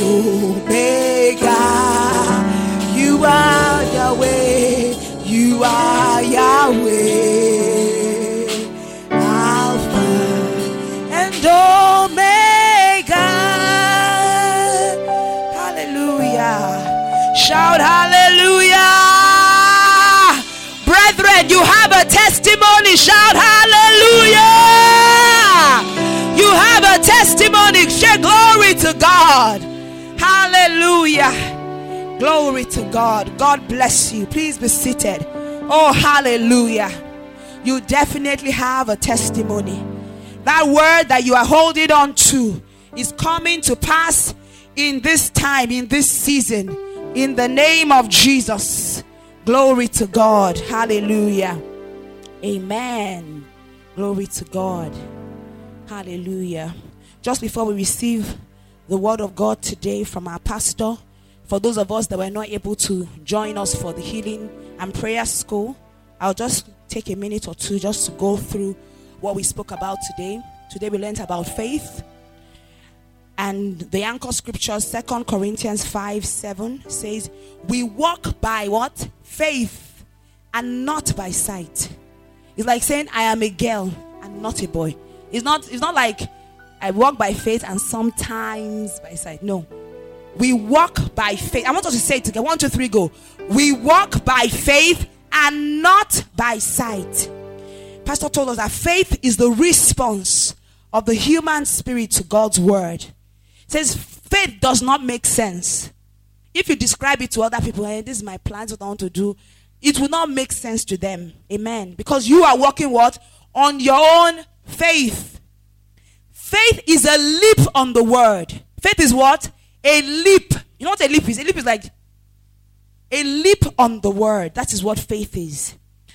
Omega. You are Yahweh. You are Yahweh. Alpha and Omega. Hallelujah. Shout hallelujah. Brethren, you have a testimony. Shout hallelujah. You have a testimony. Share glory to God. Hallelujah. Glory to God. God bless you. Please be seated. Oh, hallelujah. You definitely have a testimony. That word that you are holding on to is coming to pass in this time, in this season, in the name of Jesus. Glory to God. Hallelujah. Amen. Glory to God. Hallelujah. Just before we receive the word of God today from our pastor, for those of us that were not able to join us for the healing and prayer school, I'll just take a minute or two just to go through what we spoke about today. Today we learned about faith. And the anchor scripture, Second Corinthians 5 7 says, We walk by what? Faith and not by sight. It's like saying, I am a girl and not a boy. It's not, it's not like I walk by faith and sometimes by sight. No. We walk by faith. I want us to say it together. One, two, three, go. We walk by faith and not by sight. Pastor told us that faith is the response of the human spirit to God's word. It says faith does not make sense. If you describe it to other people, hey, this is my plans, what I want to do, it will not make sense to them. Amen. Because you are walking what? On your own faith. Faith is a leap on the word. Faith is what? A leap. You know what a leap is? A leap is like a leap on the word. That is what faith is.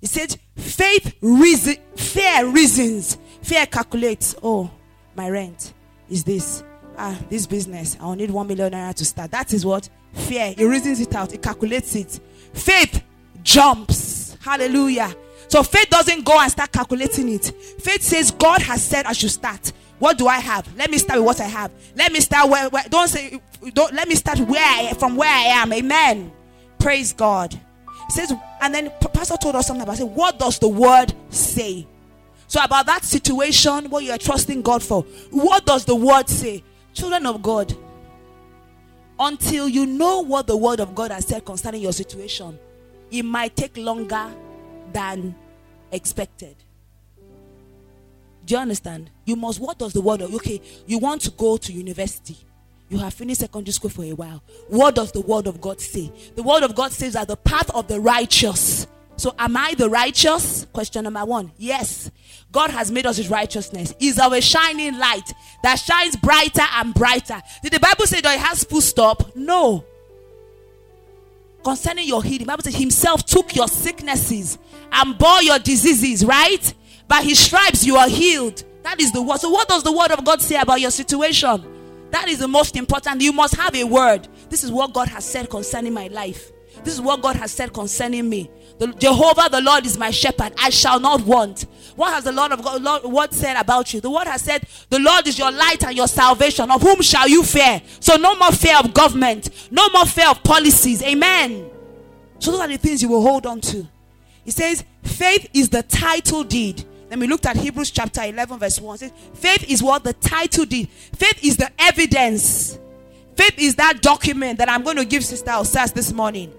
It said, faith reason, fear reasons. Fear calculates. Oh, my rent is this. Ah, this business. I'll need one million naira to start. That is what fear. It reasons it out. It calculates it. Faith jumps. Hallelujah. So faith doesn't go and start calculating it. Faith says, God has said I should start. What do I have? Let me start with what I have. Let me start where, where don't say don't let me start where I from where I am. Amen. Praise God. It says, and then Pastor told us something about it. What does the word say? So about that situation, what you are trusting God for. What does the word say? Children of God, until you know what the word of God has said concerning your situation, it might take longer than expected. Do you understand? You must, what does the word of, okay, you want to go to university. You have finished secondary school for a while. What does the word of God say? The word of God says that the path of the righteous. So, am I the righteous? Question number one. Yes. God has made us his righteousness. Is our shining light that shines brighter and brighter. Did the Bible say that it has full stop? No. Concerning your healing, Bible says himself took your sicknesses and bore your diseases, right? By his stripes you are healed. That is the word. So, what does the word of God say about your situation? That is the most important. You must have a word. This is what God has said concerning my life. This is what God has said concerning me. The, Jehovah, the Lord is my shepherd. I shall not want. What has the Lord of God Lord, what said about you? The word has said, The Lord is your light and your salvation. Of whom shall you fear? So no more fear of government, no more fear of policies. Amen. So those are the things you will hold on to. He says, faith is the title deed. Then we looked at Hebrews chapter 11, verse 1. It says, faith is what the title did. Faith is the evidence. Faith is that document that I'm going to give Sister Osas this morning.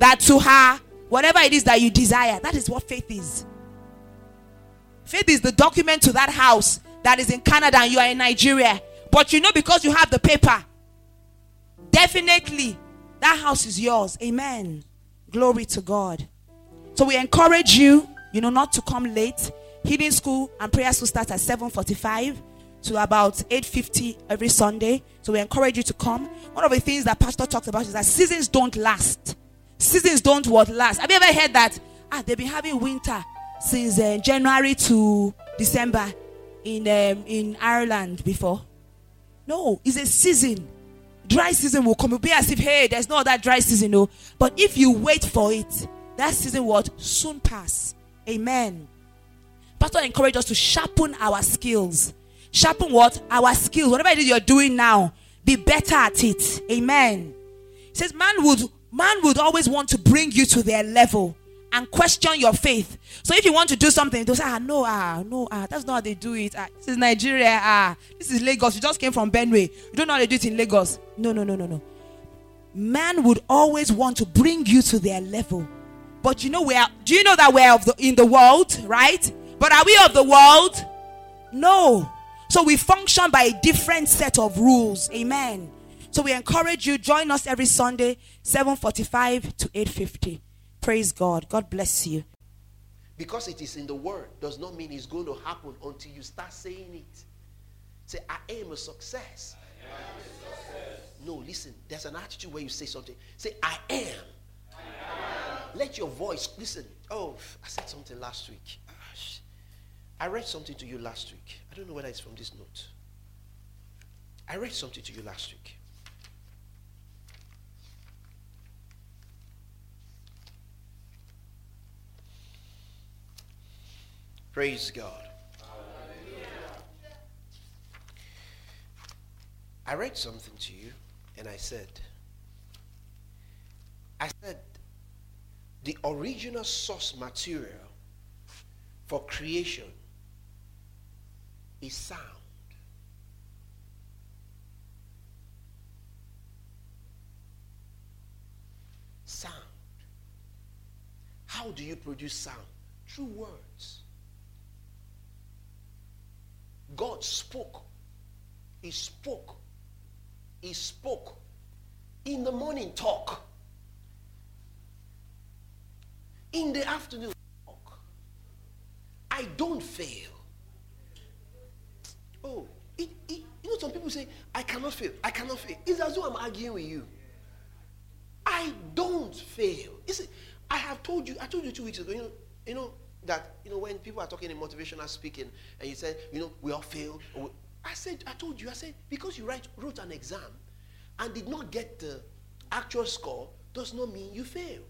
That to her, whatever it is that you desire, that is what faith is. Faith is the document to that house that is in Canada and you are in Nigeria. But you know, because you have the paper, definitely that house is yours. Amen. Glory to God. So we encourage you, you know, not to come late. Healing school and prayer school starts at 7:45 to about 8:50 every Sunday. So we encourage you to come. One of the things that Pastor talks about is that seasons don't last. Seasons don't what last. Have you ever heard that? Ah, they've been having winter since uh, January to December in um, in Ireland before. No, it's a season. Dry season will come. It'll be as if hey, there's no other dry season, no. But if you wait for it, that season will soon pass. Amen. Pastor encourage us to sharpen our skills. Sharpen what? Our skills. Whatever it is you're doing now, be better at it. Amen. He says, man would man would always want to bring you to their level and question your faith. So if you want to do something, they'll say, ah, no, ah, no, ah, that's not how they do it. Ah, this is Nigeria, ah, this is Lagos. You just came from Benue. You don't know how they do it in Lagos. No, no, no, no, no. Man would always want to bring you to their level. But you know we are, do you know that we're of the, in the world, right? But are we of the world? No. So we function by a different set of rules. Amen. So we encourage you join us every Sunday 7:45 to 8:50. Praise God. God bless you. Because it is in the word does not mean it's going to happen until you start saying it. Say, I am a success. Am a success. No, listen, there's an attitude where you say something. Say, I am. I am. Let your voice, listen. Oh, I said something last week. I read something to you last week. I don't know whether it's from this note. I read something to you last week. Praise God. I read something to you and I said, I said, the original source material for creation is sound. Sound. How do you produce sound? Through words. God spoke. He spoke. He spoke. In the morning, talk. In the afternoon, talk. I don't fail. Oh, it, it, you know, some people say, I cannot fail. I cannot fail. It's as though I'm arguing with you. I don't fail. see, I have told you, I told you two weeks ago, you know, you know, that, you know, when people are talking in motivational speaking and you said, you know, we all fail. Oh, I said, I told you, I said, because you write, wrote an exam and did not get the actual score does not mean you failed.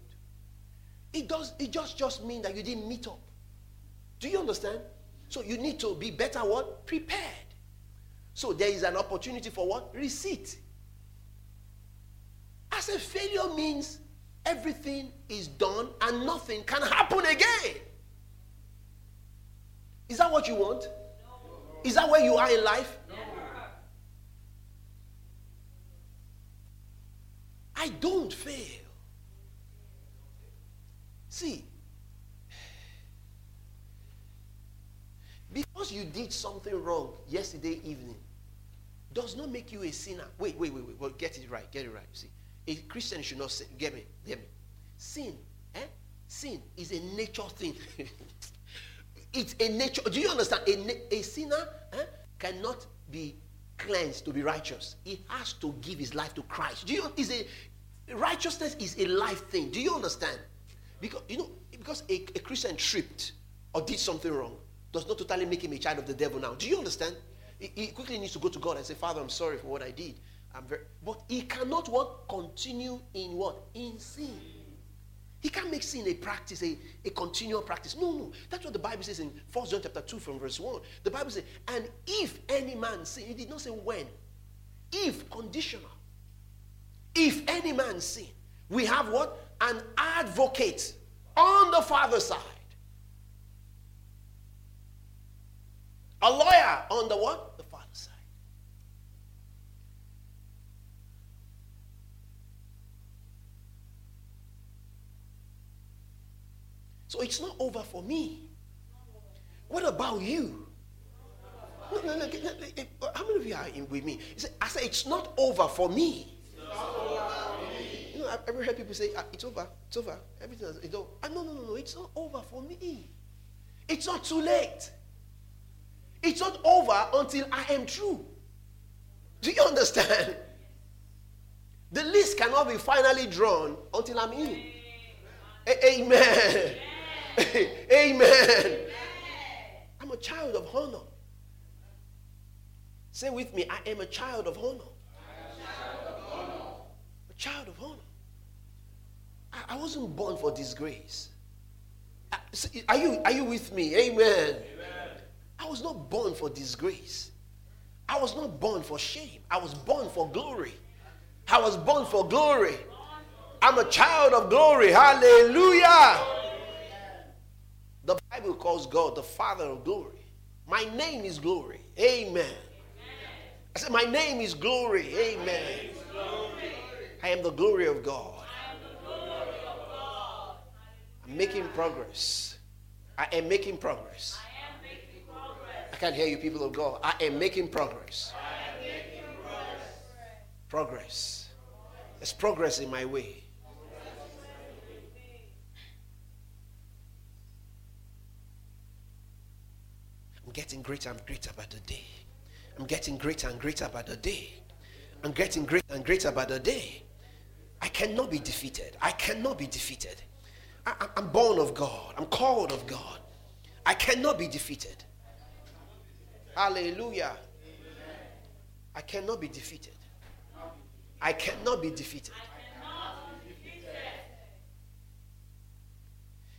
It does, it just, just mean that you didn't meet up. Do you understand? So you need to be better what? Prepared. So there is an opportunity for what? Receipt. As a failure means everything is done and nothing can happen again. Is that what you want? No. Is that where you are in life? No. I don't fail. See, because you did something wrong yesterday evening does not make you a sinner. Wait, wait, wait, wait. Well, get it right. Get it right. You see, a Christian should not sin. Get me. Get me. Sin, eh? Sin is a nature thing. It's a nature. Do you understand? A, a sinner eh, cannot be cleansed to be righteous. He has to give his life to Christ. Do you? Is a righteousness is a life thing. Do you understand? Because you know, because a, a Christian tripped or did something wrong does not totally make him a child of the devil now. Do you understand? He, he quickly needs to go to God and say, Father, I'm sorry for what I did. I'm very, but he cannot what continue in what in sin. He can't make sin a practice, a, a continual practice. No, no. That's what the Bible says in 1 John chapter 2 from verse 1. The Bible says, and if any man sin, he did not say when. If, conditional. If any man sin, we have what? An advocate on the Father's side. A lawyer on the what? The father's side. So it's not over for me. What about you? No, no, no, how many of you are in with me? I said, it's not over for me. You know, I've ever heard people say, ah, it's over, it's over, everything is over. Ah, no, no, no, no, it's not over for me. It's not too late. It's not over until I am true. Do you understand? The list cannot be finally drawn until I'm in. Amen. Amen. I'm a child of honor. Say with me, I am a child of honor. A child of honor. I, I wasn't born for disgrace. Uh, are you, are you with me? Amen. I was not born for disgrace. I was not born for shame. I was born for glory. I was born for glory. I'm a child of glory. Hallelujah. The Bible calls God the Father of glory. My name is glory. Amen. I said, My name is glory. Amen. I am the glory of God. I'm making progress. I am making progress. I can't hear you, people of God. I am making progress. Progress. There's progress in my way. I'm getting greater and greater by the day. I'm getting greater and greater by the day. I'm getting greater and greater by the day. I cannot be defeated. I cannot be defeated. I, am born of God. I'm called of God. I cannot be defeated. Hallelujah. I cannot be defeated. I cannot be defeated.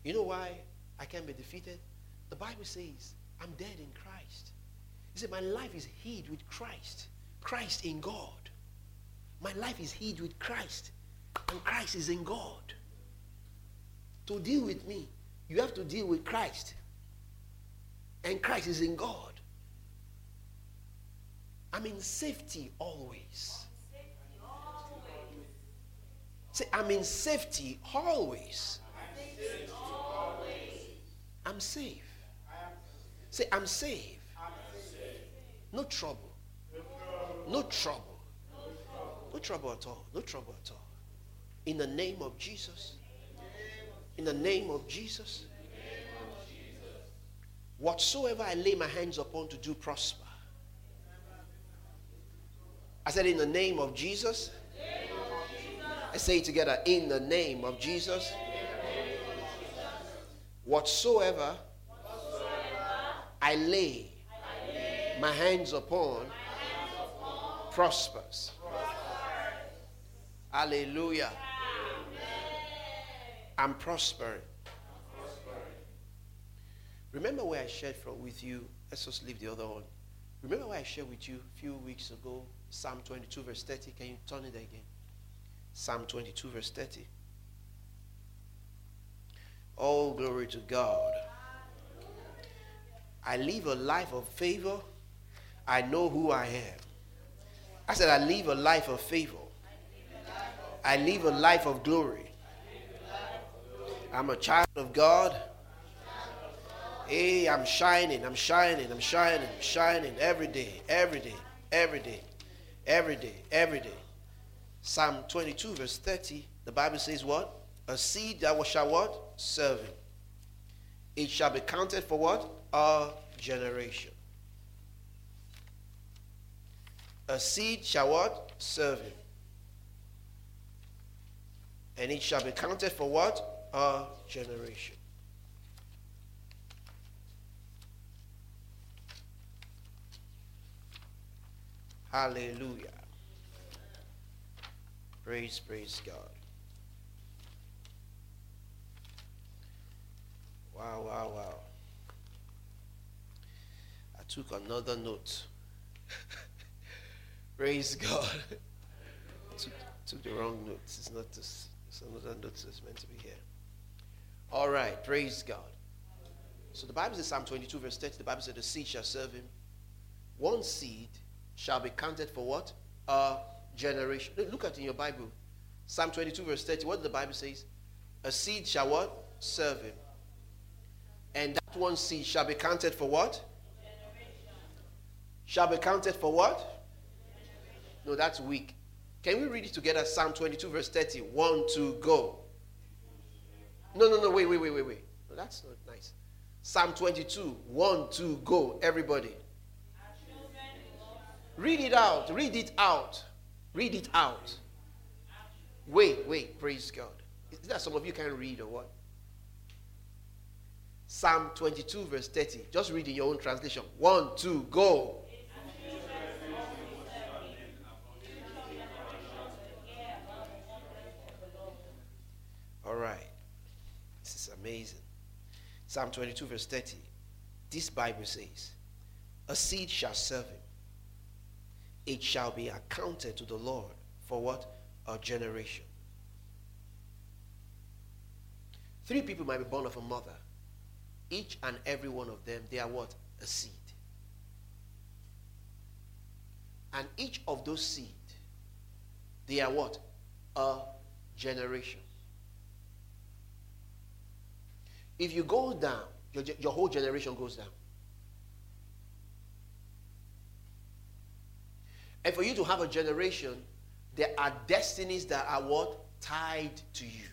You know why I can't be defeated? The Bible says, I'm dead in Christ. He said, My life is hid with Christ. Christ in God. My life is hid with Christ. And Christ is in God. To deal with me, you have to deal with Christ. And Christ is in God. I'm in safety always. Say, I'm in safety always. I'm safe. Say, I'm safe. No trouble. No trouble. No trouble at all. No trouble at all. In the name of Jesus. In the name of Jesus. Whatsoever I lay my hands upon to do prosper. I said, in the name of Jesus. I say it together, in the name of Jesus. Whatsoever I lay my hands upon prospers. Hallelujah. I'm prospering. Remember where I shared from with you? Let's just leave the other one. Remember where I shared with you a few weeks ago? Psalm 22, verse 30. Can you turn it again? Psalm 22, verse 30. Oh, glory to God. I live a life of favor. I know who I am. I said, I live a life of favor. I live a life of glory. I'm a child of God. Hey, I'm shining, I'm shining, I'm shining, shining every day, every day, every day, every day, every day. Psalm 22, verse 30, the Bible says what? A seed that shall what? Serve him. It shall be counted for what? A generation. A seed shall what? Serve him. And it shall be counted for what? A generation. Hallelujah. Praise, praise God. Wow, wow, wow. I took another note. praise God. took, took the wrong notes. It's not this. It's another note that's meant to be here. All right, praise God. So the Bible says, Psalm 22, verse 30, the Bible says, the seed shall serve him. One seed shall be counted for what? A generation. Look at in your Bible. Psalm 22, verse 30. What the Bible says? A seed shall what? Serve him. And that one seed shall be counted for what? Generation. Shall be counted for what? No, that's weak. Can we read it together? Psalm 22, verse 30. One, two, go. No, no, no, wait, wait, wait, wait, wait. No, that's not nice. Psalm 22, one, two, go. Everybody. Read it out. Read it out. Read it out. Wait, wait, praise God. Is that some of you can't read or what? Psalm 22, verse 30. Just read in your own translation. One, two, go. All right. This is amazing. Psalm 22, verse 30. This Bible says, A seed shall serve him it shall be accounted to the Lord for what? A generation. Three people might be born of a mother. Each and every one of them, they are what? A seed. And each of those seed, they are what? A generation. If you go down, your, your whole generation goes down. And for you to have a generation, there are destinies that are what? Tied to you.